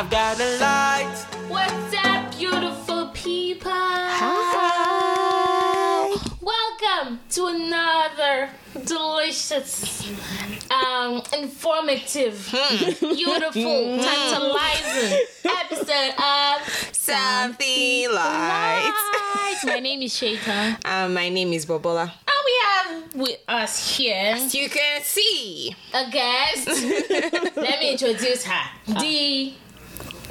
I've got a light. What's up, beautiful people? Hi. Welcome to another delicious, um, informative, beautiful, tantalizing episode of Something light. Light. My name is Seyitan, Um, my name is Bobola. and we have with us here You can see. a guest. Let me introduce her. The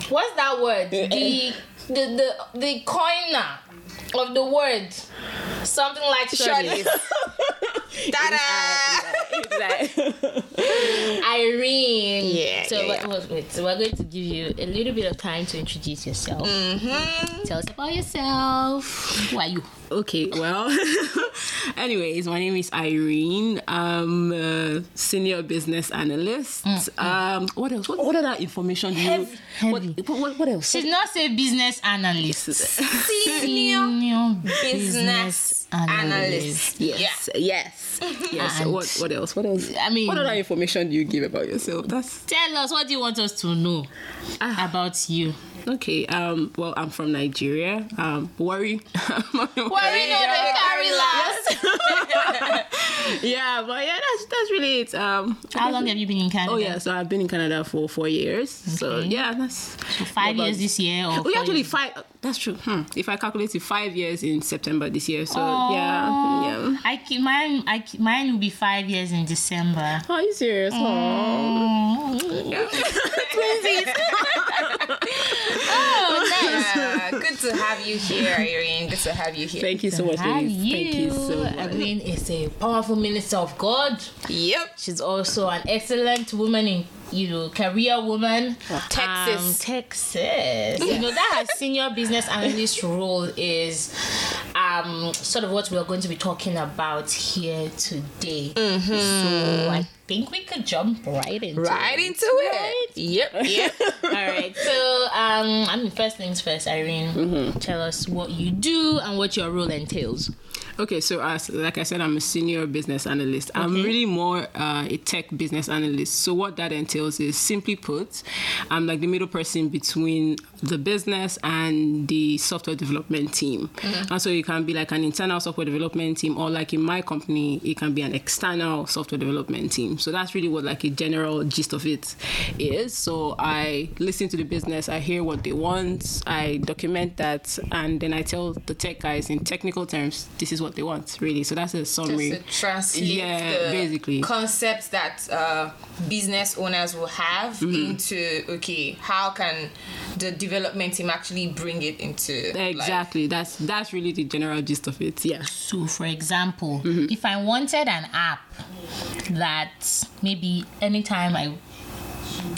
what's that word? The the the the coiner of the word. Something like Shorties. Ta-da! Irene. Yeah, So yeah, yeah. wait. So we're going to give you a little bit of time to introduce yourself. Mm-hmm. Tell us about yourself. Who are you? Okay, well, anyways, my name is Irene. I'm a senior business analyst. Mm, mm. Um, what else? What, what other information do you? Heavy, What, heavy. what, what, what else? She did not say business analyst. Senior business analyst. Yes, yes, yes. And- what, what else? What else? I mean- what other information do you give about yourself? That's Tell us what do you want us to know ah. about you. Okay. Um, well, I'm from Nigeria. Um, worry. Worry no dey carry last. yeah, but yeah, that's that's really it. Um, How long have you been in Canada? Oh yeah, so I've been in Canada for four years. So yeah, that's Five about- years this year or Oh, four yeah, actually years? five. That's true. Hmm. If I calculate it, five years in September this year. So Oh. yeah, yeah. I keep mine. I keep, mine will be five years in December. Are you serious? Oh, nice. Uh, good to have you here, Irene. Good to have you here. Thank you so much, Have ladies. you? Thank you so much. Irene is a powerful minister of God. Yep. She's also an excellent woman in you know career woman. Tech Sis. Um, Tech Sis. You know that her senior business analyst role is um sort of what we're going to be talking about here today. So I think we could jump right into Right it. into it. Yep. Yep. All right. So, um, I mean, first things first, Irene. Tell us what you do and what your role entails. Okay, so as like I said, I'm a senior business analyst. I'm really more uh, a tech business analyst. So what that entails is, simply put, I'm like the middle person between the business and the software development team. And so it can be like an internal software development team, or like in my company, it can be an external software development team. So that's really what like a general gist of it is. So I listen to the business, I hear what they want, I document that, and then I tell the tech guys in technical terms, this is what they want, really. So that's a summary. Just to translate Yeah, the basically. concepts that uh, business owners will have Mm-hmm. into okay, how can the development team actually bring it into like, Exactly. That's that's really the general gist of it. Yeah. So, for example, if I wanted an app that maybe anytime I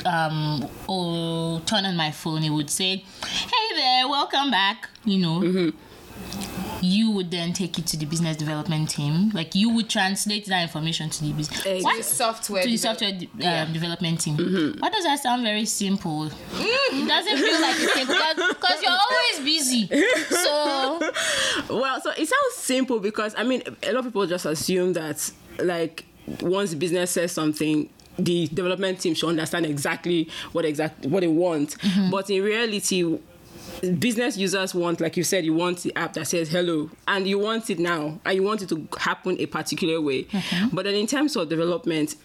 um or turn on my phone, it would say, "Hey there, welcome back." You know. You would then take it to the business development team. Like you would translate that information to the business. Exactly. The software to the software de- um, development team. Why does that sound very simple? it doesn't feel like it's simple because you're always busy. So Well, so it sounds simple because I mean, a lot of people just assume that like once the business says something, the development team should understand exactly what exact what they want. But in reality, business users want, like you said, you want the app that says hello, and you want it now, and you want it to happen a particular way. But then in terms of development,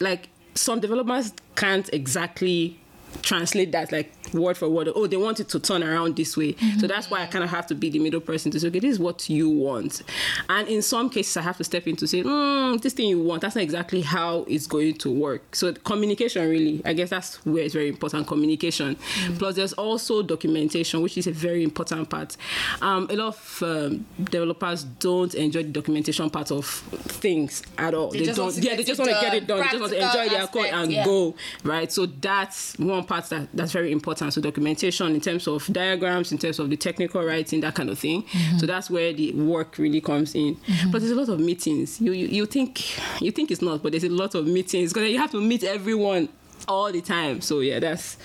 like some developers can't exactly translate that like word for word. Oh, they want it to turn around this way. So that's why I kind of have to be the middle person to say, okay, this is what you want. And in some cases, I have to step in to say, mm, this thing you want, that's not exactly how it's going to work. So communication, really, I guess that's where it's very important. Communication. Plus, there's also documentation, which is a very important part. Um, a lot of um, developers don't enjoy the documentation part of things at all. They, just don't. Yeah, they just want to get it done. They just want to enjoy their code and yeah. go right so that's one part that that's very important. So documentation in terms of diagrams in terms of the technical writing that kind of thing. Mm-hmm. So that's where the work really comes in. Mm-hmm. But there's a lot of meetings. You, you you think you think it's not but there's a lot of meetings. Because you have to meet everyone all the time. So yeah, that's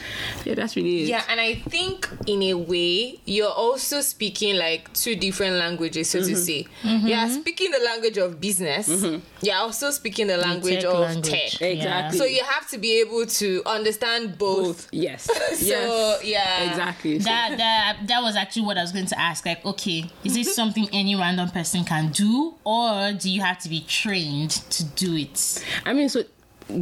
yeah, that's really it. Yeah, and I think in a way you're also speaking like two different languages, so to mm-hmm. say. Mm-hmm. Yeah, speaking the language of business. Mm-hmm. You're also speaking the language tech of language. tech. Yeah. Exactly. So you have to be able to understand both. both. Yes. So yes. yeah, Exactly. So- that that that was actually what I was going to ask. Like, okay, is this something any random person can do, or do you have to be trained to do it? I mean, so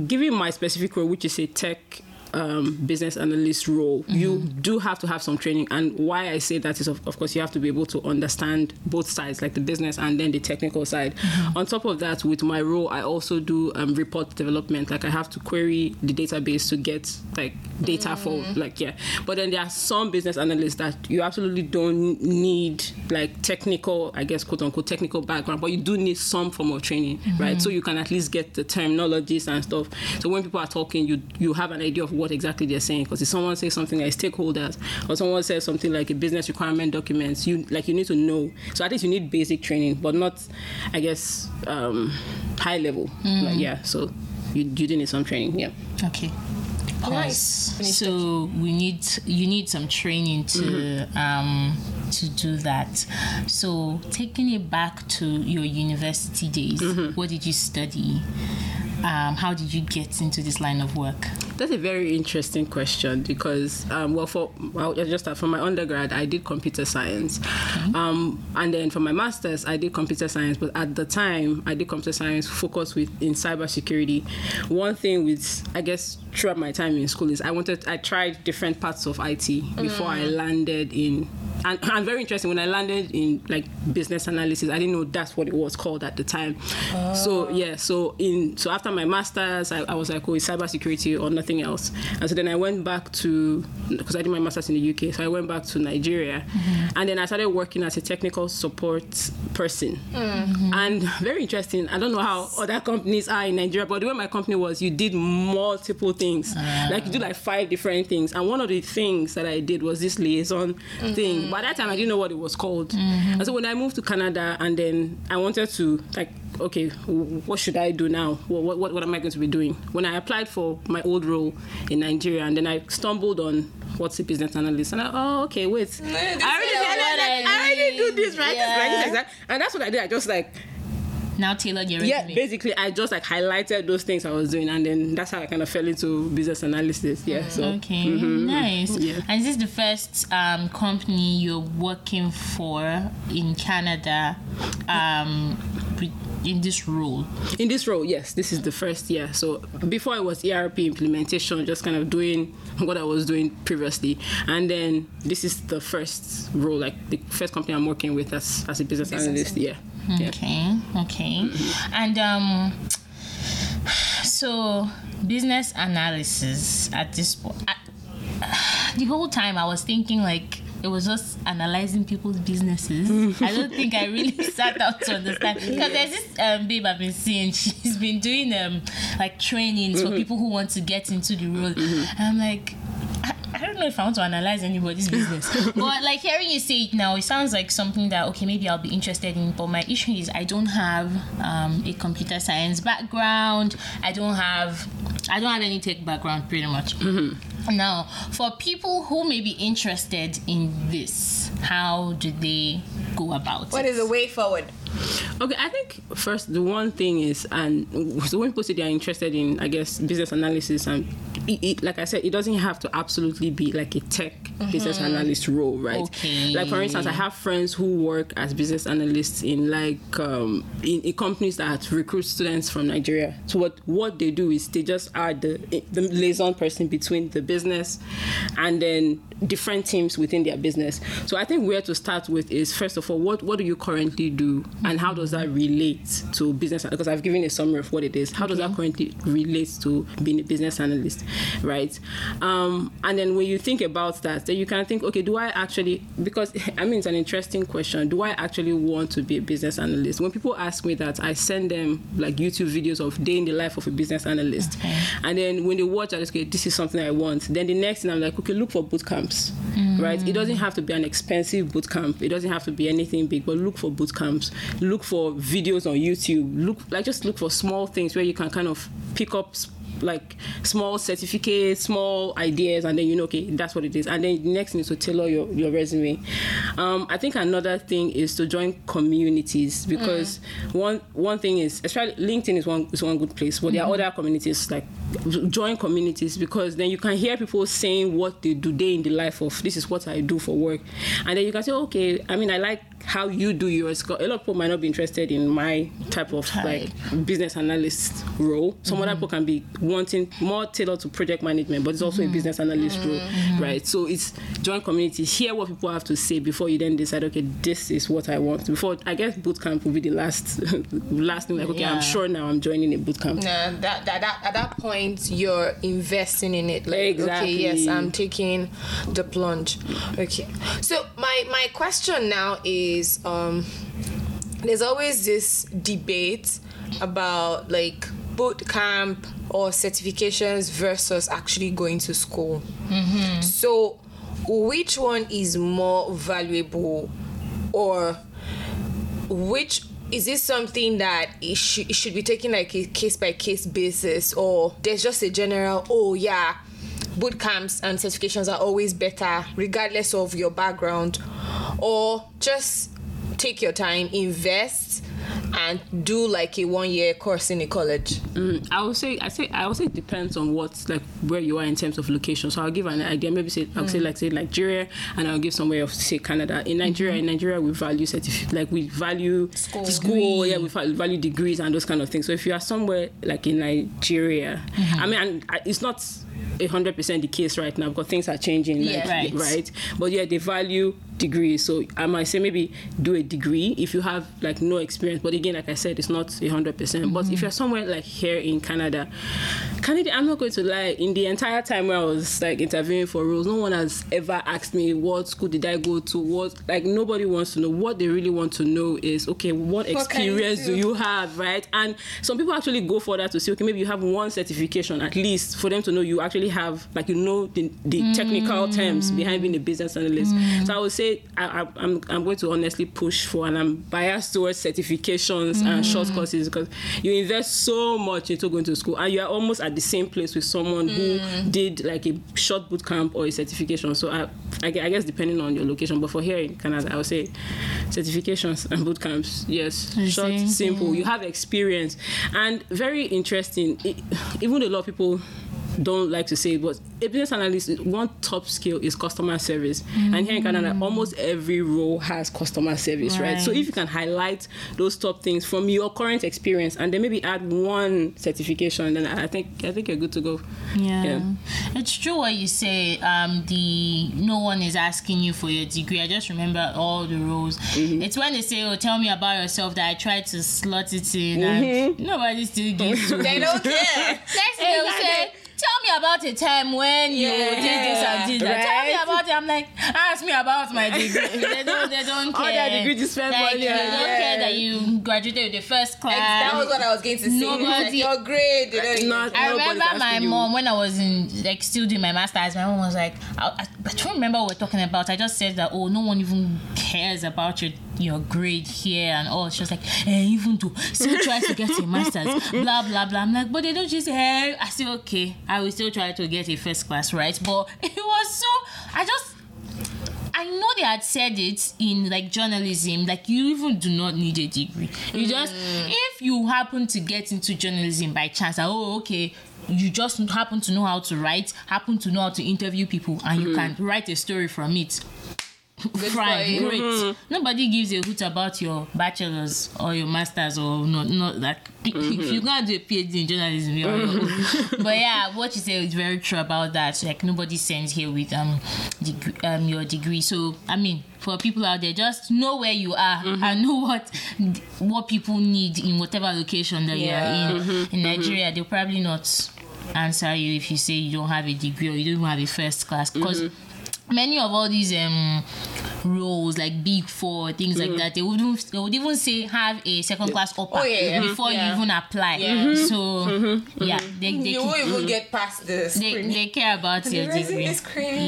given my specific role, which is a tech um, business analyst role, you do have to have some training. And why I say that is, of, of course, you have to be able to understand both sides, like the business and then the technical side. On top of that, with my role, I also do um, report development. Like I have to query the database to get like data for like yeah. But then there are some business analysts that you absolutely don't need like technical, I guess, quote unquote, technical background, but you do need some form of training, right? So you can at least get the terminologies and stuff. So when people are talking, you you have an idea of what exactly they're saying. Because if someone says something like stakeholders, or someone says something like a business requirement documents, you like you need to know. So at least you need basic training, but not, I guess, um, high level. Like, yeah. So you you do need some training. Yeah. Okay. Pause. Nice. So we need you need some training to um to do that. So taking it back to your university days, what did you study? Um, how did you get into this line of work? That's a very interesting question because, um, well, for well, just start from my undergrad, I did computer science, um, and then for my masters, I did computer science. But at the time, I did computer science focused with in cybersecurity. One thing with, I guess, throughout my time in school is I wanted, I tried different parts of IT before I landed in. And, and very interesting when I landed in like business analysis, I didn't know that's what it was called at the time. So yeah, so in so after my masters, I, I was like, oh, it's cybersecurity or nothing else. And so then I went back to because I did my masters in the UK, so I went back to Nigeria, mm-hmm. and then I started working as a technical support person. Mm-hmm. And very interesting. I don't know how other companies are in Nigeria, but the way my company was, you did multiple things. Like you do like five different things, and one of the things that I did was this liaison mm-hmm. thing. By that time, I didn't know what it was called. And so when I moved to Canada, and then I wanted to like okay, what should I do now? What, what, what am I going to be doing? When I applied for my old role in Nigeria, and then I stumbled on what's a business analyst, and I, oh, okay, wait. I already, I, already- I I already do this, right? This, right? This, Yeah. And that's what I did. I just like, Now tailor your yeah, resume. basically, I just like highlighted those things I was doing, and then that's how I kind of fell into business analysis. Yeah, so. Okay, nice. Yeah. And is this the first um, company you're working for in Canada um, in this role? In this role, yes, this is the first year. So before it was ERP implementation, just kind of doing what I was doing previously, and then this is the first role, like the first company I'm working with as as a business, analyst. Yeah. yeah. Okay, okay. And um, so business analysis at this point. I, the whole time I was thinking like it was just analyzing people's businesses. I don't think I really sat out to understand because there's this um, babe I've been seeing. She's been doing um like trainings for people who want to get into the role. And I'm like. I, I don't know if I want to analyze anybody's business, but like hearing you say it now, it sounds like something that okay, maybe I'll be interested in. But my issue is I don't have um, a computer science background. I don't have, I don't have any tech background, pretty much. Now, for people who may be interested in this, how do they go about What it? is the way forward? Okay, I think first the one thing is, and so when people say they are interested in, I guess, business analysis, and it, it, like I said, it doesn't have to absolutely be like a tech business analyst role, right? Okay. Like for instance, I have friends who work as business analysts in like um, in, in companies that recruit students from Nigeria. So what what they do is they just are the the liaison person between the business and then different teams within their business. So I think where to start with is first of all, what what do you currently do, and how does that relate to business? Because I've given a summary of what it is. How does that currently relate to being a business analyst, right? Um, and then when you think about that, then you can think, okay, do I actually? Because I mean, it's an interesting question. Do I actually want to be a business analyst? When people ask me that, I send them like YouTube videos of day in the life of a business analyst, Okay. and then when they watch, I just go, this is something I want. Then the next thing I'm like, okay, look for boot camps, right? It doesn't have to be an expensive boot camp. It doesn't have to be anything big, but look for boot camps. Look for videos on YouTube. Look like just look for small things where you can kind of pick up like small certificates, small ideas, and then you know, okay, that's what it is. And then the next thing is to tailor your, your resume. Um, I think another thing is to join communities because one one thing is, especially LinkedIn is one is one good place, but there are other communities like join communities because then you can hear people saying what they do day in the life of this is what I do for work, and then you can say, okay, I mean, I like how you do yours. A lot of people might not be interested in my type of like business analyst role. Some other mm-hmm. people can be wanting more tailored to project management, but it's also a mm-hmm. business analyst role, mm-hmm. right? So it's join community, hear what people have to say before you then decide, okay, this is what I want. Before I guess boot camp will be the last last thing. Like, okay, Yeah. I'm sure now I'm joining a boot camp. Yeah, that, that, that at that point you're investing in it. Like, Exactly. Okay, yes, I'm taking the plunge. Okay. So my my question now is um there's always this debate about like boot camp or certifications versus actually going to school. So which one is more valuable? Or which is this something that it, sh- it should be taken like a case by case basis? Or there's just a general oh yeah boot camps and certifications are always better regardless of your background or just take your time invest and do like a one year course in a college Mm, I would say I say I would say it depends on what like where you are in terms of location. So I'll give an idea. Maybe say I'll say mm. like say Nigeria, and I'll give somewhere of say Canada. In mm-hmm. Nigeria, in Nigeria we value certificate like we value School. school. Yeah, we value degrees and those kind of things. So if you are somewhere like in Nigeria, mm-hmm. I mean, and uh, it's not. Hundred percent the case right now because things are changing, like, Yeah. Right. right? But yeah, they value degrees. So I might say maybe do a degree if you have like no experience. But again, like I said, it's not hundred percent. But if mm-hmm. you're somewhere like here in Canada, Canada, I'm not going to lie. In the entire time where I was like interviewing for roles, no one has ever asked me what school did I go to. What like nobody wants to know. What they really want to know is okay, what you experience do do? you have, right? And some people actually go for that to see okay, maybe you have one certification at least for them to know you actually have, like, you know, the, the technical mm. terms behind being a business analyst. So I would say I, I, I'm, I'm going to honestly push for, and I'm biased towards certifications and mm. short courses because you invest so much into going to school, and you are almost at the same place with someone who mm. did like a short boot camp or a certification. So I, I, I guess depending on your location, but for here in Canada, I would say certifications and boot camps, yes, The short, same simple. Mm. You have experience, and very interesting. It, even though a lot of people don't like to say it, but a business analyst, one top skill is customer service. And here in Canada, almost every role has customer service, right? So if you can highlight those top things from your current experience, and then maybe add one certification, then I think I think you're good to go. Yeah. Yeah. It's true what you say. Um, the no one is asking you for your degree. I just remember all the roles. Mm-hmm. It's when they say, "Oh, tell me about yourself," that I tried to slot it in, and Mm-hmm. nobody still gives they don't care Next they'll say, "Tell me about a time when you Yeah. did this and did that." Tell me about it. I'm like, ask me about my degree. they don't. They don't All care. their degree to spend like, money They on. don't Yeah. care that you graduated with the first class. that was what I was going to say Nobody- your grade they don't even Not- care. I remember my asking you. mom when I was in like still doing my masters. My mom was like, I, I, I don't remember what we're talking about. I just said that oh, no one even cares about your your grade here and all. She was like, eh, even to still try to get a masters, blah blah blah. I'm like, but they don't just say, hey, I say okay, I will still try to get a first class, right? But it was so I just. I know they had said it in like journalism, like you even do not need a degree. You mm. just if you happen to get into journalism by chance, like, oh okay, you just happen to know how to write, happen to know how to interview people, and you mm-hmm. can write a story from it. Fine, you. great. Mm-hmm. Nobody gives a hoot about your bachelor's or your master's or not. Not like if mm-hmm. you're gonna do a PhD in journalism, you're own. Mm-hmm. But yeah, what you say is very true about that. Like nobody sends here with um, degree, um your degree. So I mean, for people out there, just know where you are and know what what people need in whatever location that Yeah. you're in. In Nigeria, they'll probably not answer you if you say you don't have a degree or you don't have a first class because many of all these um roles like big four things like mm. that they would even, they would even say have a second class upper Oh, yeah, yeah. before Yeah. you even apply Yeah. Mm-hmm. Mm-hmm. so mm-hmm. yeah they they, You won't even get past this they, they care about The your degree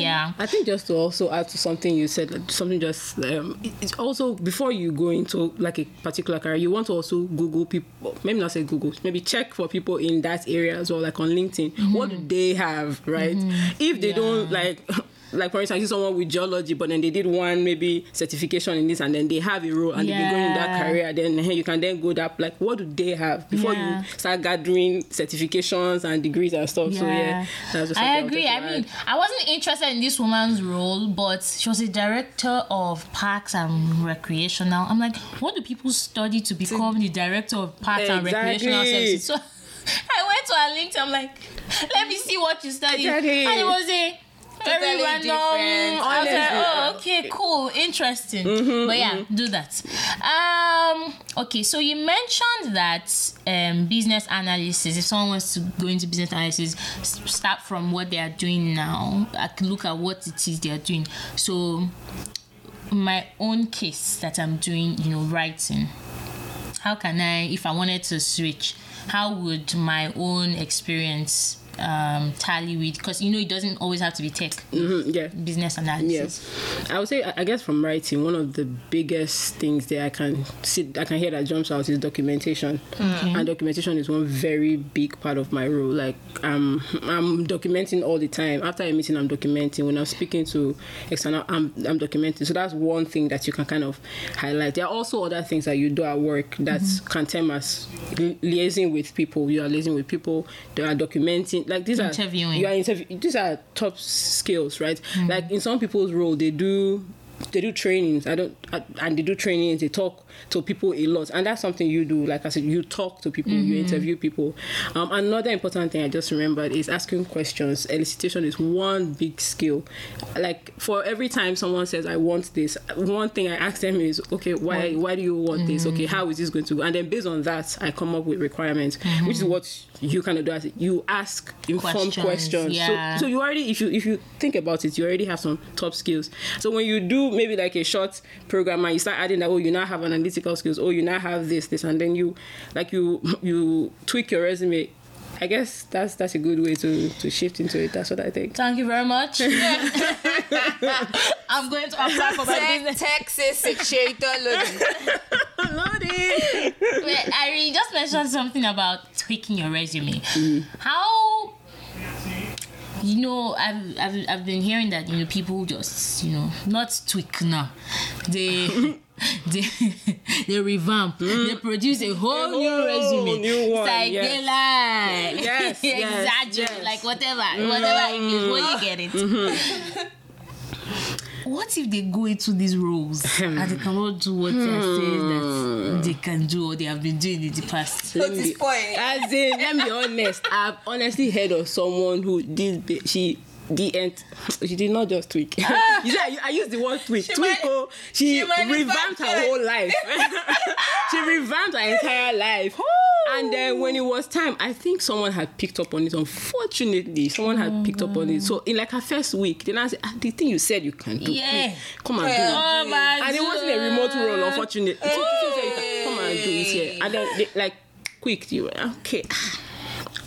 yeah I think just to also add to something you said, like something just um, it's also before you go into like a particular career, you want to also Google people. Maybe not say Google, maybe check for people in that area as well, like on LinkedIn. What do they have, right? If they don't like. Like for instance, someone with geology, but then they did one maybe certification in this, and then they have a role, and they've been going in that career. Then hey, you can then go that like, what do they have before Yeah. you start gathering certifications and degrees and stuff? So yeah, that's just I agree. I mean. I wasn't interested in this woman's role, but she was a director of parks and recreational. I'm like, what do people study to become the director of parks and recreational Exactly. services? So I went to her LinkedIn. I'm like, let me see what you study, Exactly. and it was a very Totally random. different. I was like, oh, okay, cool, interesting. Mm-hmm, but yeah, do that. Um, okay, so you mentioned that um, business analysis. If someone wants to go into business analysis, start from what they are doing now. I can look at what it is they are doing. So, my own case that I'm doing, you know, writing. How can I, if I wanted to switch, how would my own experience um, tally with? Because you know, it doesn't always have to be tech. Mhm, yeah. Business analysis. Yes, I would say I guess from writing, one of the biggest things that I can see, I can hear that jumps out is documentation, and documentation is one very big part of my role. Like um, I'm documenting all the time. After a meeting, I'm documenting. When I'm speaking to external, I'm I'm documenting. So that's one thing that you can kind of highlight. There are also other things that you do at work that can term as li- liaising with people. You are liaising with people. They are documenting. Like these Interviewing. are you are interview. These are top skills, right? Hmm. Like in some people's role, they do they do trainings. I don't, Uh, and they do trainings. They talk to people a lot, and that's something you do. Like I said, you talk to people, you mm-hmm. interview people. Um, another important thing I just remembered is asking questions. Elicitation is one big skill. Like for every time someone says, "I want this," one thing I ask them is, "Okay, why? Why do you want this? Okay, mm-hmm. how is this going to?" go? And then based on that, I come up with requirements, which is mm-hmm. what you kind of do. As you ask informed Questions, questions. yeah. So, so you already if you if you think about it you already have some top skills so when you do maybe like a short program and you start adding that oh you now have analytical skills oh you now have this this and then you like you you tweak your resume i guess that's that's a good way to to shift into it that's what i think Thank you very much. I'm going to apply for my Te- business. Tech Sis situator loading. Wait, I really just mentioned something about tweaking your resume. Mm-hmm. How you know I've, I've I've been hearing that you know people just you know not tweak now they they they revamp. They produce a whole new whole resume. new one, it's like yes. they lie. Yes, yes, exaggerate yes. Mm-hmm. like whatever whatever it is when you get it what if they go into these roles and they cannot do what they are saying Hmm. that they can do or they have been doing in the past? Let What's me his point? as in let me be honest i've honestly heard of someone who did she the end she did not just tweak. You see I, I use the word tweak. Tweak might- oh she, she revamped her whole life. She revamped her entire life. And then when it was time i think someone had picked up on it. Unfortunately someone had picked up on it. So in like her first week then i said ah, the thing you said you can do. Yeah. come and do it. Oh my and it wasn't a remote role, unfortunately. So she "You can Come and do it here. And then, they, like, quick, you were, okay.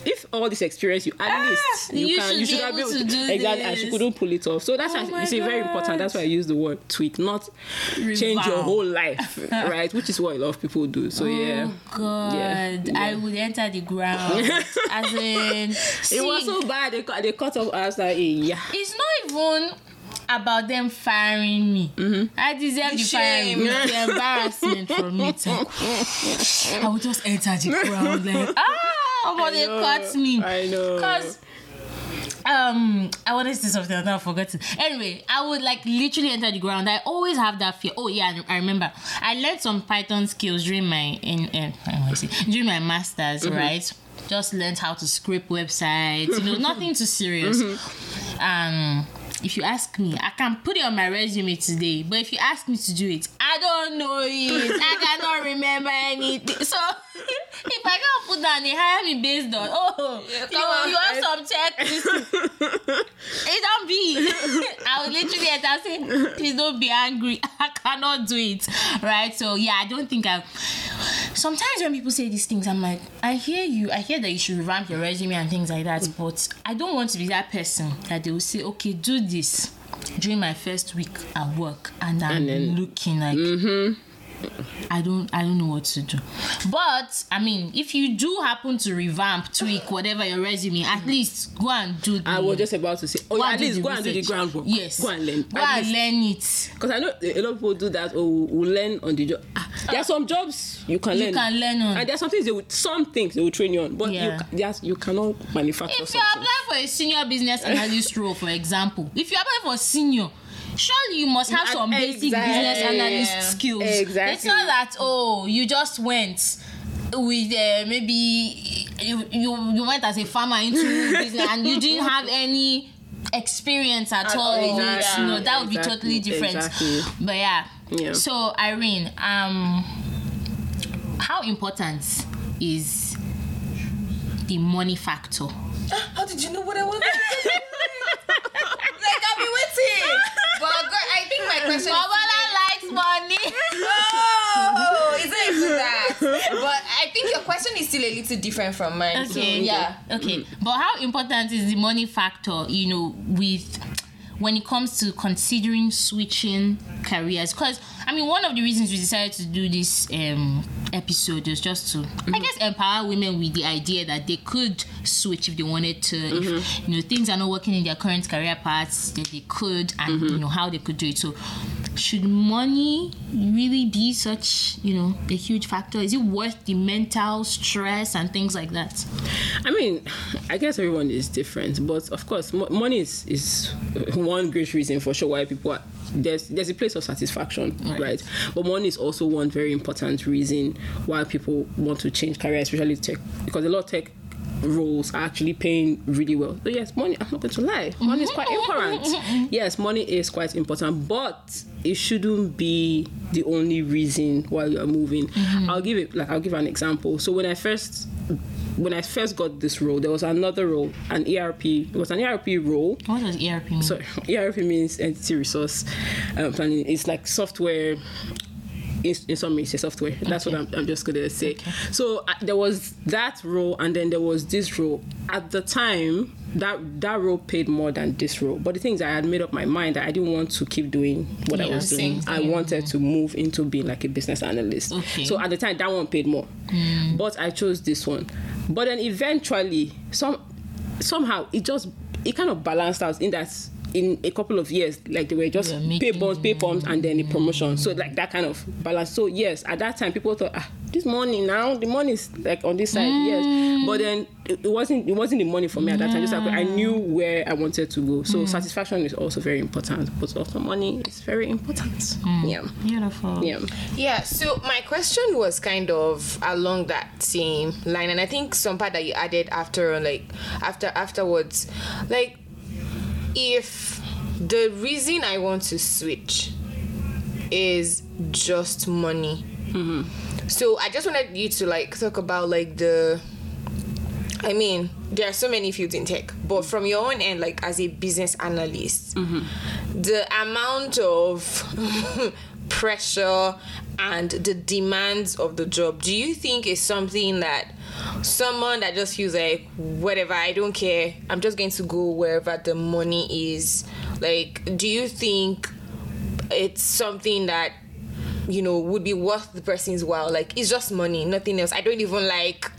If all this experience, you at least you, you can, should you should be have able been to do exactly, and she couldn't pull it off. So that's Oh why it's very important. That's why I use the word tweak, not change your whole life, right? Which is what a lot of people do. So yeah, Oh God, Yeah, I would enter the ground. As in, see, it was so bad. They cut, they cut off. Was like, eh, yeah. it's not even about them firing me. Mm-hmm. I deserve the, firing. shame. It's the embarrassment from it. I would just enter the ground like, ah, but they cut me. I know. Because um I wanted to say something and I forgot it. Anyway, I would like literally enter the ground. I always have that fear. Oh yeah, I remember. I learned some Python skills during my in, in during my masters, Mm-hmm. right? Just learned how to script websites. You know, nothing too serious. Mm-hmm. Um if you ask me, I can put it on my resume today. But if you ask me to do it, I don't know it. I cannot remember anything. So if I can't put down, they hire me based on oh you, on. you have some checklist. it don't be. I would literally up saying, please don't be angry. I cannot do it. Right? So yeah, I don't think I sometimes when people say these things, I'm like, I hear you, I hear that you should revamp your resume and things like that, but I don't want to be that person that they will say, okay, do this during my first week at work, and I'm And then- looking like. Mm-hmm. I don't I don't know what to do. But I mean, if you do happen to revamp, tweak whatever your resume, at least go and do the I was just about to say, oh, yeah, at least go and do the research. groundwork. Yes. Go and learn. Go At and least- learn it. Because I know a lot of people do that or will learn on the job. Ah, there are some jobs you can You learn. can learn on. And there are some things they will, some things they will train you on, but Yeah. you there's, you cannot manufacture If you something. apply for a senior business analyst role, for example, if you apply for senior, surely you must have And some basic business analyst skills. Exactly. It's not that oh you just went with uh, maybe you, you you went as a farmer into business and you didn't have any experience at At all in it. Exactly. You know that would be totally different. Exactly. But yeah. Yeah. So Irene, um, how important is the money factor? How did you know what I wanted? like I've been waiting. But I think my question. Bobola likes money. Oh, not even that. But I think your question is still a little different from mine. So, Okay. yeah. Okay. But how important is the money factor, you know, with when it comes to considering switching careers? Because I mean, one of the reasons we decided to do this um, episode is just to, I mm-hmm. guess, empower women with the idea that they could switch if they wanted to. If mm-hmm. you know things are not working in their current career paths, that they could, and mm-hmm. you know how they could do it. So, should money really be such, you know, a huge factor? Is it worth the mental stress and things like that? I mean, I guess everyone is different, but of course, mo- money is, is one great reason for sure why people are. There's there's a place of satisfaction, Right. right. But money is also one very important reason why people want to change career, especially tech, because a lot of tech roles are actually paying really well. So yes, money. I'm not going to lie, money is quite important. Yes, money is quite important, but it shouldn't be the only reason why you are moving. Mm-hmm. I'll give it like I'll give an example. So when I first when I first got this role, there was another role, an ERP. It was an ERP role. What does ERP mean? So ERP means entity resource um, planning. It's like software. In, in some ways, it's software. That's what I'm, I'm just gonna say. So uh, there was that role, and then there was this role. At the time, that that role paid more than this role. But the thing is, I had made up my mind that I didn't want to keep doing what I was doing. I wanted to move into being like a business analyst. Okay. So at the time, that one paid more, but I chose this one. But then eventually, some somehow it just it kind of balanced out in that in a couple of years like they were just You're pay bonds, pay bumps and then a promotion. So like that kind of balance. So yes at that time people thought ah this money now the money is like on this side. Yes. But then it, it wasn't it wasn't the money for me at that time. Just like i knew where i wanted to go. So satisfaction is also very important. But also money is very important. Yeah. Beautiful. yeah. Yeah, so my question was kind of along that same line, and I think some part that you added after, like after afterwards, like if the reason I want to switch is just money. Mm-hmm. So I just wanted you to like talk about like the. I mean, there are so many fields in tech, but from your own end, like as a business analyst, mm-hmm. the amount of pressure and the demands of the job, do you think is something that someone that just feels like whatever, I don't care, I'm just going to go wherever the money is? Like, do you think it's something that you know would be worth the person's while? Like it's just money nothing else. I don't even like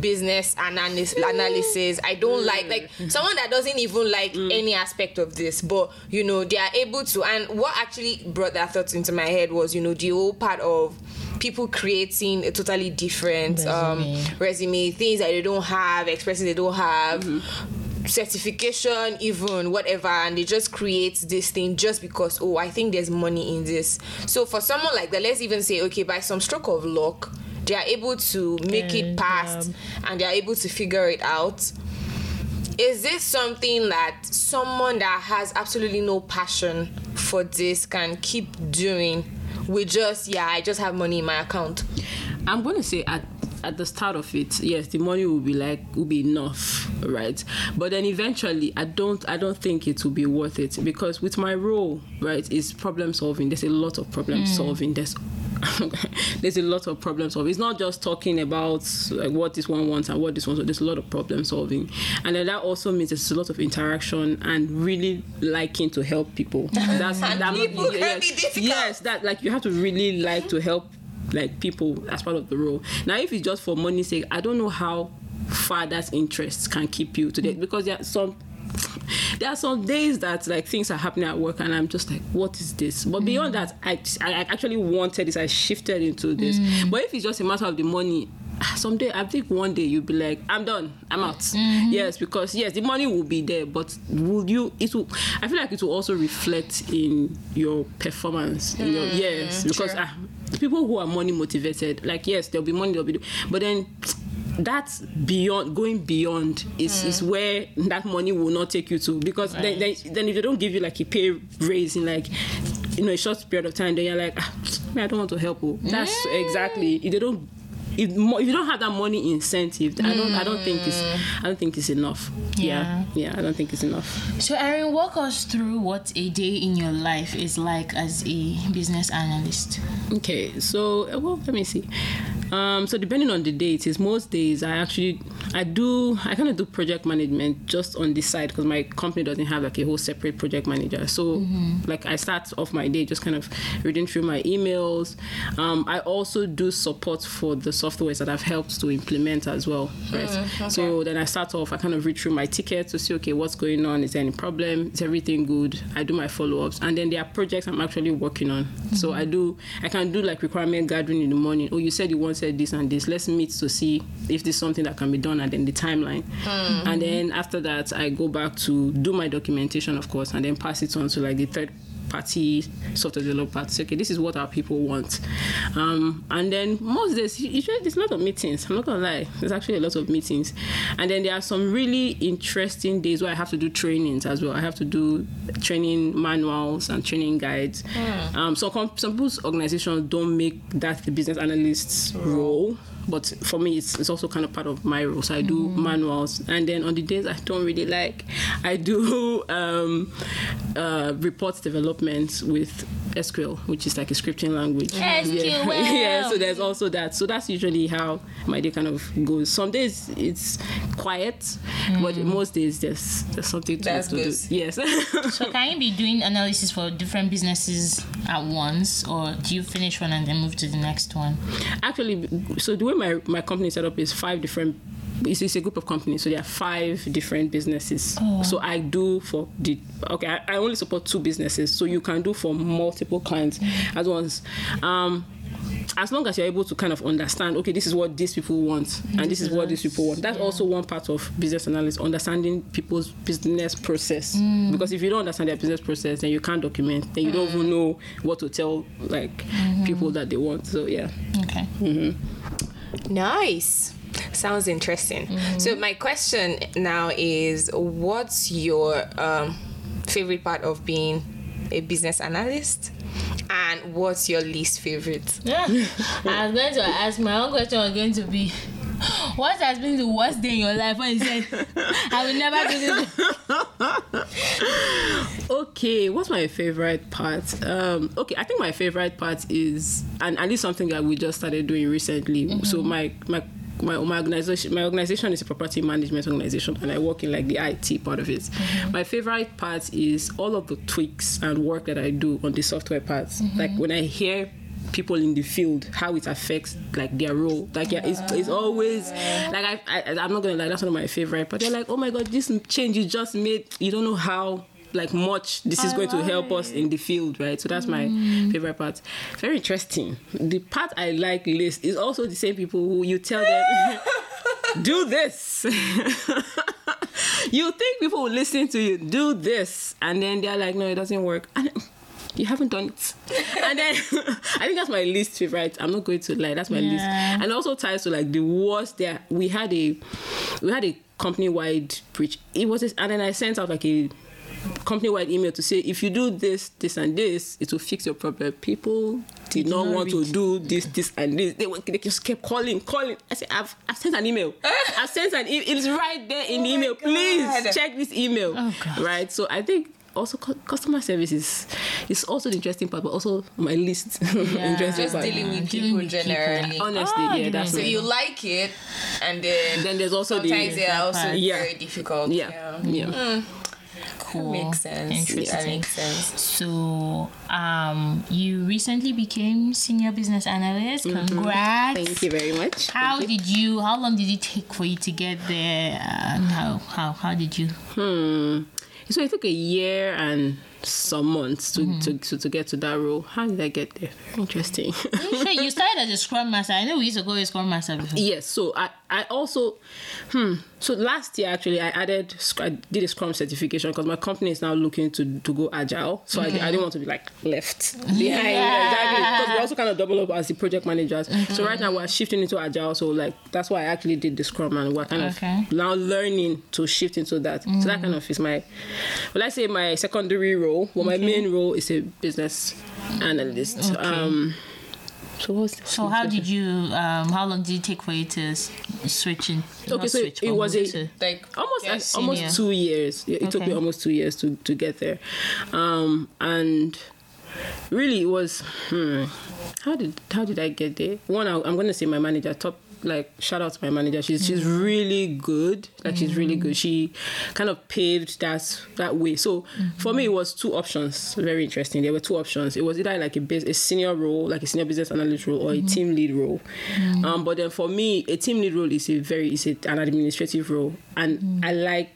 business analysis analysis. I don't mm. like like someone that doesn't even like mm. any aspect of this but you know they are able to. And what actually brought that thought into my head was you know the whole part of people creating a totally different um Resume. resume things that they don't have expressions they don't have mm-hmm. certification even whatever and they just create this thing just because oh i think there's money in this. So for someone like that let's even say okay by some stroke of luck they are able to make Get it mm, past job. and they are able to figure it out is this something that someone that has absolutely no passion for this can keep doing with just yeah, I just have money in my account? I'm going to say at at the start of it, yes, the money will be like will be enough, right? But then eventually, I don't I don't think it will be worth it because with my role, right, is problem solving. There's a lot of problem hmm. solving. There's there's a lot of problem solving. It's not just talking about like what this one wants and what this one. wants. There's a lot of problem solving, and then that also means there's a lot of interaction and really liking to help people. That's that, People can yes, be difficult. yes, that like you have to really like to help like people as part of the role. Now, if it's just for money's sake, I don't know how far that interest can keep you today because there are some there are some days that like things are happening at work and I'm just like, what is this? But beyond that, I, I actually wanted this. I shifted into this. But if it's just a matter of the money, ah, someday I think one day you'll be like, I'm done. I'm out. Yes, because yes, the money will be there, but will you? It will. I feel like it will also reflect in your performance. In your, yes, because ah, people who are money motivated, like yes, there'll be money, there'll be, but then that's beyond going beyond is is where that money will not take you to because then, then then if they don't give you like a pay raise in like you know a short period of time then you're like ah, I don't want to help you. That's exactly if they don't if, if you don't have that money incentive, I don't. I don't think it's. I don't think it's enough. Yeah. yeah, I don't think it's enough. So, Irene, walk us through what a day in your life is like as a business analyst. Okay, so uh, well, let me see. Um, so depending on the day, it is most days I actually I do I kind of do project management just on the side because my company doesn't have like a whole separate project manager. So like I start off my day just kind of reading through my emails. Um, I also do support for the softwares that I've helped to implement as well. Right. So then I start off I kind of read through my ticket to see okay what's going on is there any problem is everything good I do my follow ups and then there are projects I'm actually working on. So I do I can do like requirement gathering in the morning. Oh you said you wanted this and this. Let's meet to see if this is something that can be done and then the timeline. Hmm. And then after that I go back to do my documentation of course and then pass it on to like the third party software developer to say, okay, this is what our people want. Um, and then most days, usually there's a lot of meetings. I'm not gonna lie, there's actually a lot of meetings. And then there are some really interesting days where I have to do trainings as well. I have to do training manuals and training guides. Um, so com- some people's organizations don't make that the business analyst's role but for me it's, it's also kind of part of my role. So i do manuals. And then on the days i don't really like i do um, uh, reports development with sql which is like a scripting language. SQL. yeah. yeah so there's also that. So that's usually how my day kind of goes. Some days it's quiet but most days there's there's something to, to do. yes. So, can you be doing analysis for different businesses at once, or do you finish one and then move to the next one? actually so the way my, my company set up is five different it's, it's a group of companies so there are five different businesses. Oh. So i do for the okay I, I only support two businesses so you can do for multiple clients. Mm. At once um as long as you're able to kind of understand okay this is what these people want and this is what these people want. That's also one part of business analysis understanding people's business process. Mm. Because if you don't understand their business process then you can't document then you don't even mm. know what to tell like mm-hmm. people that they want. So yeah. Okay. Mm-hmm. Nice. Sounds interesting. So my question now is what's your um, favorite part of being a business analyst? And what's your least favorite? Yeah. I was going to ask my own question was going to be what has been the worst day in your life when you said I will never do this? Okay, what's my favorite part? Um, okay, I think my favorite part is, and at least something that we just started doing recently. Mm-hmm. So my my. My, my organization my organization is a property management organization and I work in like the IT part of it. Mm-hmm. My favorite part is all of the tweaks and work that I do on the software parts. Mm-hmm. Like when I hear people in the field how it affects like their role. Like yeah, it's, it's always like I, I i'm not gonna lie that's one of my favorite but they're like oh my god this change you just made you don't know how like much this is going to help us in the field right? So that's my mm. favorite part. Very interesting. The part i like least is also the same people who you tell them do this. You think people will listen to you do this and then they're like no it doesn't work. And you haven't done it and then i think that's my least favorite i'm not going to lie that's my least and also ties to like the worst there we had a we had a company wide preach it was this, and then i sent out like a company-wide email to say if you do this, this, and this, it will fix your problem. People did not not want to do this, this, and this. They, they just kept calling, calling. I said, I've, I've sent an email. I've sent an email. It's right there in oh the Oh my email. Please check this email. Oh, Right. So I think also customer service is is also the interesting part, but also my least interesting Just part. dealing with Dealing people with people. generally. Honestly, Ah, yeah, that's So it. you like it, and then Then there's also the- sometimes they are also part. Yeah. very difficult. yeah, yeah. Cool. Makes sense. That Interesting. makes sense. So, um, you recently became senior business analyst. Congrats. Thank you very much. How Thank you. did you? How long did it take for you to get there? And how how how did you? Hmm. So it took a year and some months to, Mm-hmm. to, to, to get to that role. How did I get there? Interesting. You started as a scrum master. I know we used to go as scrum master before. yes. So I, I also, hmm. So last year actually I added, I did a Scrum certification because my company is now looking to, to go agile. So I, I didn't want to be like left behind. Yeah. Exactly. Because we also kind of double up as the project managers. So right now we're shifting into agile. So like that's why I actually did the Scrum and we're kind Okay. of now learning to shift into that. So that kind of is my, well, I say my secondary role. Well, my main role is a business analyst. Um, so what's the So how did you? Um, how long did it take for you to s- switch in? Okay, so switch, it was move a- to- Like almost yeah, like, almost two years. It, it took me almost two years to to get there, um, and really it was. Hmm, how did how did I get there? One, I, I'm gonna say my manager. Top like shout out to my manager. She's she's really good. Like she's really good. She kind of paved that that way. So for me, it was two options. Very interesting. There were two options. It was either like a a senior role, like a senior business analyst role, or a team lead role. Um, but then for me, a team lead role is a very is an administrative role, and I like.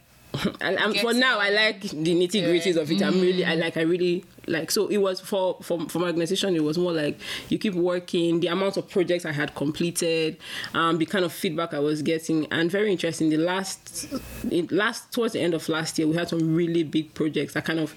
And, and for now. I like the nitty gritties of it. I'm really, I like, I really like. So it was for for for my organization. It was more like you keep working, the amount of projects I had completed, um, the kind of feedback I was getting, and very interesting. The last, in last towards the end of last year, we had some really big projects. that kind of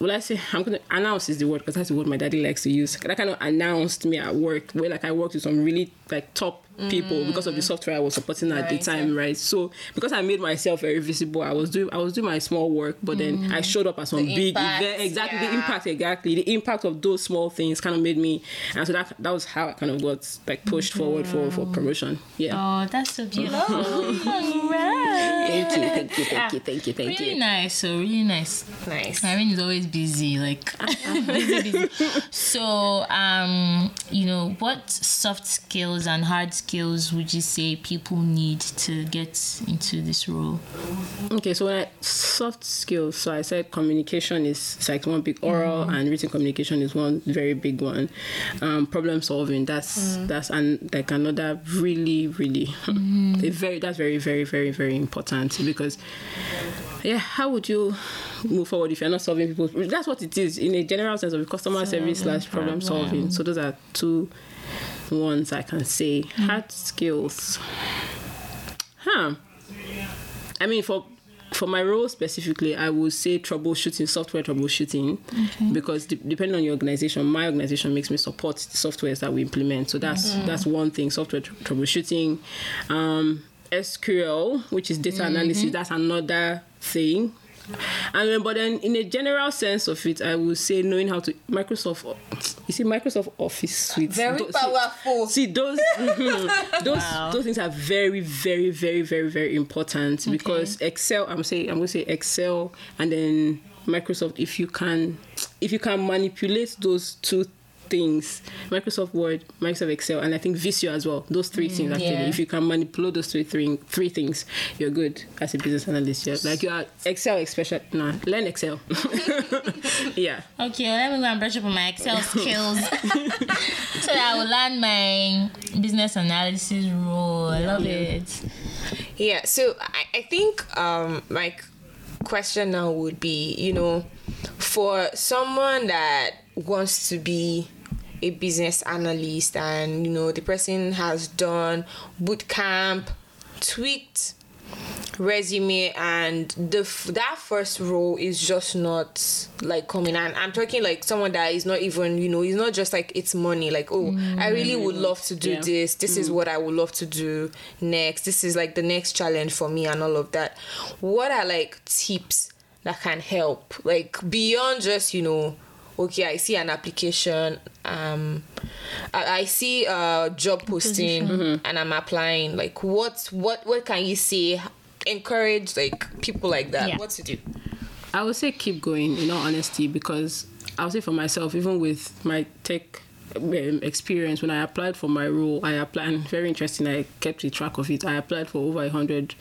well, I say I'm gonna announce is the word because that's the word my daddy likes to use. That kind of announced me at work where like I worked with some really like top people because of the software I was supporting at the time, right? So because I made myself very visible, I was doing I was doing my small work, but then I showed up at some The big impact, event. Exactly the impact, exactly the impact of those small things kind of made me, and so that that was how I kind of got like pushed forward for for promotion. Yeah. Oh, that's so beautiful. Congrats. Thank you, thank you, thank you, thank you, thank Really you. nice. So really nice. nice. Irene is always busy, like busy, busy. So, um, you know, what soft skills and hard skills would you say people need to get into this role? Okay, so when I, soft skills, so I said communication is like one big oral mm-hmm. and written communication is one very big one. Um, problem solving that's mm. that's and like another really really mm-hmm. a very that's very very very very important because yeah how would you move forward if you're not solving people? That's what it is in a general sense of customer service slash problem. solving. So those are two ones I can say hard skills. Huh. I mean, for for my role specifically, I would say troubleshooting, software troubleshooting, because de- depending on your organization, my organization makes me support the softwares that we implement. So that's that's one thing. Software tr- troubleshooting, um, SQL, which is data analysis, that's another thing. And then, but then, in a general sense of it, I would say knowing how to Microsoft. You see, Microsoft Office suite. Very Tho- powerful. See those mhm. those those things are very very very very very important because Excel I'm saying I'm going to say Excel and then Microsoft if you can if you can manipulate those two things Microsoft Word Microsoft Excel and I think Visio as well. Those three things actually. Yeah. if you can manipulate those three three three things you're good as a business analyst. Yeah. Like you are Excel especially. Nah learn Excel. Yeah. Okay, well, let me go and brush up on my Excel skills. So that I will learn my business analysis role. I love it. Yeah, so I, I think um my question now would be, you know, for someone that wants to be a business analyst and you know the person has done boot camp, tweaked resume and the that first role is just not like coming. And I'm talking like someone that is not even you know it's not just like it's money. Like oh I really mm. would love to do Yeah. this. This is mm. what I would love to do next. This is like the next challenge for me and all of that. What are like tips that can help like beyond just you know okay i see an application um i, I see a job posting and i'm applying. Like what what what can you say? Encourage like people like that. Yeah. what to do? I would say keep going, in all honesty, because I would say for myself, even with my tech um, experience, when I applied for my role, I applied, and very interesting, I kept a track of it. I applied for over a hundred,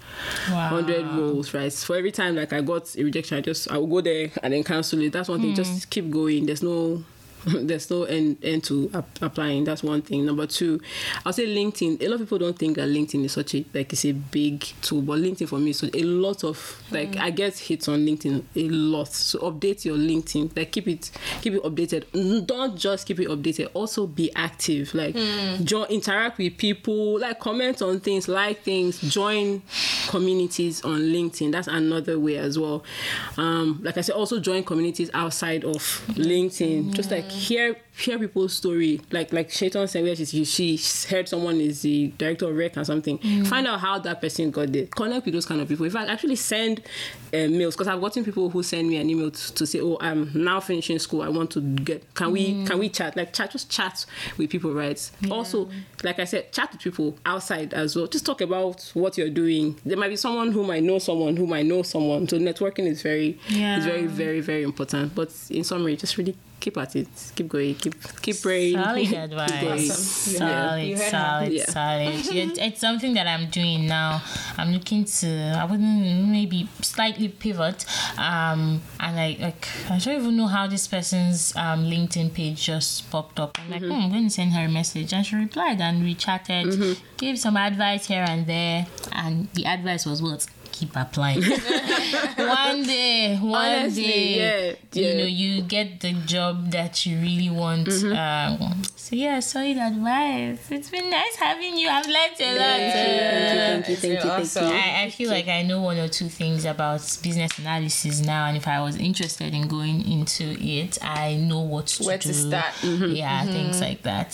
Wow. hundred roles, right? For every time like I got a rejection, I just I will go there and then cancel it. That's one thing. Just keep going. There's no there's no end, end to ap- applying. That's one thing. Number two, I'll say LinkedIn. A lot of people don't think that LinkedIn is such a like it's a big tool, but LinkedIn for me is a lot of like I get hits on LinkedIn a lot. So update your LinkedIn. Like keep it keep it updated. Mm, Don't just keep it updated. Also be active. Like join interact with people. Like comment on things, like things, join communities on LinkedIn. That's another way as well. Um, like I said, also join communities outside of LinkedIn. Just like hear hear people's story. Like like Seyitan said, where she, she heard someone is the director of rec or something. Find out how that person got there. Connect with those kind of people. In fact, actually send uh, mails because I've gotten people who send me an email to, to say, "Oh, I'm now finishing school. I want to get. Can we can we chat? Like chat, just chat with people, right? Also, like I said, chat with people outside as well. Just talk about what you're doing. There might be someone who might know someone who might know someone. So networking is very Yeah. is very very very important. But in summary, just really keep at it. Keep going. Keep keep praying. Solid keep advice. going. Solid, You heard her. solid, Yeah. solid. It- it's something that I'm doing now. I'm looking to. I wouldn't maybe slightly pivot. Um, and I like. I don't even know how this person's um LinkedIn page just popped up. I'm like, Mm-hmm. hmm, I'm going to send her a message, and she replied, and we chatted, Mm-hmm. gave some advice here and there, and the advice was what. Keep applying. one day, one Honestly, day, yeah, you yeah. Mm-hmm. know, you get the job that you really want. Um, so yeah, solid advice. It's been nice having you. I've learned a lot. Thank you, thank you, thank you, thank Awesome. you. I, I feel like I know one or two things about business analysis now, and if I was interested in going into it, I know what to Where do. to start. Yeah, things like that.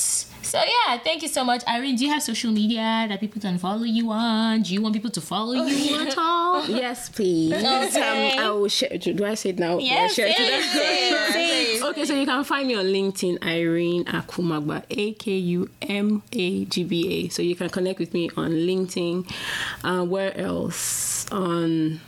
So yeah, thank you so much, Irene. Do you have social media that people can follow you on? Do you want people to follow you at all? Yes, please. Okay. Um, I will share. Do I say it now? Yes, share it to them? yes, yes. Okay, so you can find me on LinkedIn, Irene Akumagba, A K U M A G B A. So you can connect with me on LinkedIn. Uh, where else? On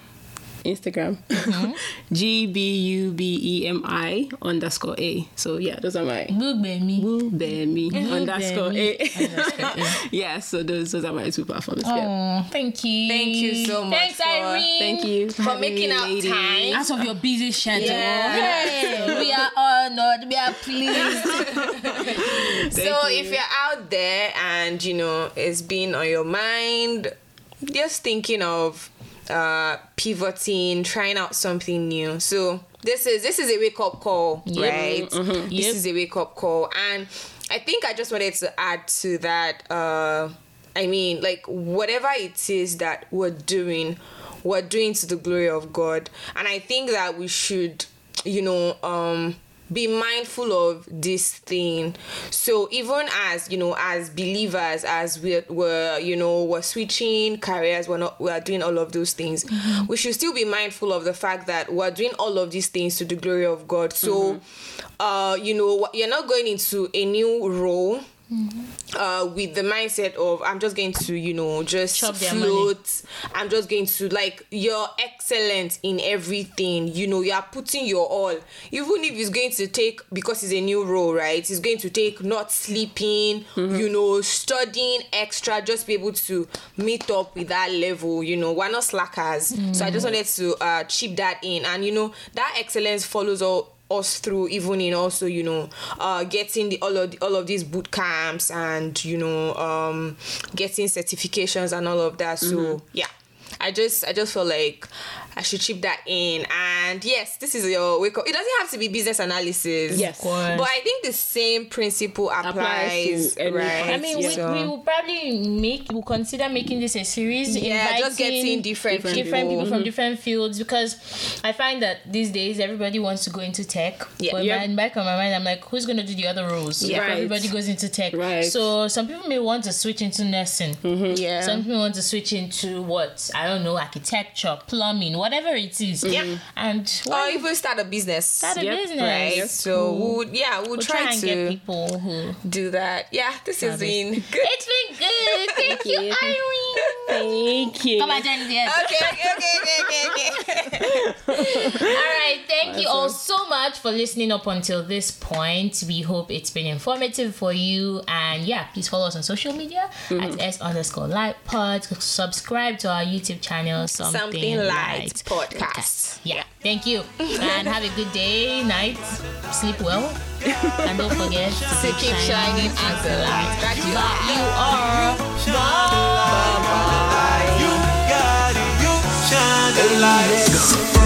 Instagram, mm-hmm. G B U B E M I underscore A. So yeah, those are my Bugbe Woo Bemi underscore A. Underscore A. yeah, so those those are my two platforms. Yeah. Oh, thank you. Thank you so much Thanks, for- Irene. Thank you For having making out ladies. time. Out of your busy schedule. Yeah. Hey, we are honored. We are pleased. so you. if you're out there and you know it's been on your mind just thinking of uh pivoting trying out something new. So this is this is a wake up call right? Yep. this is a wake up call. And i think i just wanted to add to that uh i mean like whatever it is that we're doing we're doing to the glory of god. And i think that we should you know um be mindful of this thing. So even as you know as believers as we're, we're you know we're switching careers we're not we're doing all of those things we should still be mindful of the fact that we're doing all of these things to the glory of god. So uh you know you're not going into a new role uh, with the mindset of I'm just going to, you know, just Chop float. I'm just going to like you're excellent in everything. You know, you are putting your all. Even if it's going to take because it's a new role, right? It's going to take not sleeping, you know, studying extra, just be able to meet up with that level. You know, we're not slackers. So I just wanted to uh, chip that in, and you know, that excellence follows all us through even in also you know uh getting the all of the, all of these boot camps and you know um getting certifications and all of that. So yeah. I just I just feel like I should chip that in and yes this is your wake up it doesn't have to be business analysis Yes. Of but I think the same principle applies, to any right I mean, Yeah. we, So- we will probably make, we'll consider making this a series. Yeah, just inviting getting different different people people. from mm-hmm. different fields because I find that these days everybody wants to go into tech. Yeah. But Yeah. in back of my mind, I'm like, who's going to do the other roles? Yeah. Right. Everybody goes into tech. Right. So some people may want to switch into nursing. Mm-hmm. yeah Some people want to switch into what I don't know, architecture, plumbing, whatever it is. Mm-hmm. Yeah. And and or even start a business. start a Yep. business. Right. So we would yeah, we'll, We'll try, try and to get people who. do that. Yeah, this has been good. It's been good. Thank you, you. Irene. Thank you. Come on, Jen. Yes. Okay, okay, okay, okay, okay, okay. All right. Thank you all so much for listening up until this point. We hope it's been informative for you. And yeah, please follow us on social media at mm-hmm. s underscore light pod. Subscribe to our YouTube channel. Something, Something light it's podcast. podcast. Yeah. Thank you. and have a good day, night. Sleep well. and don't forget to keep shining as the light that you are. You are. Bye. You got it. You shine the light. Go.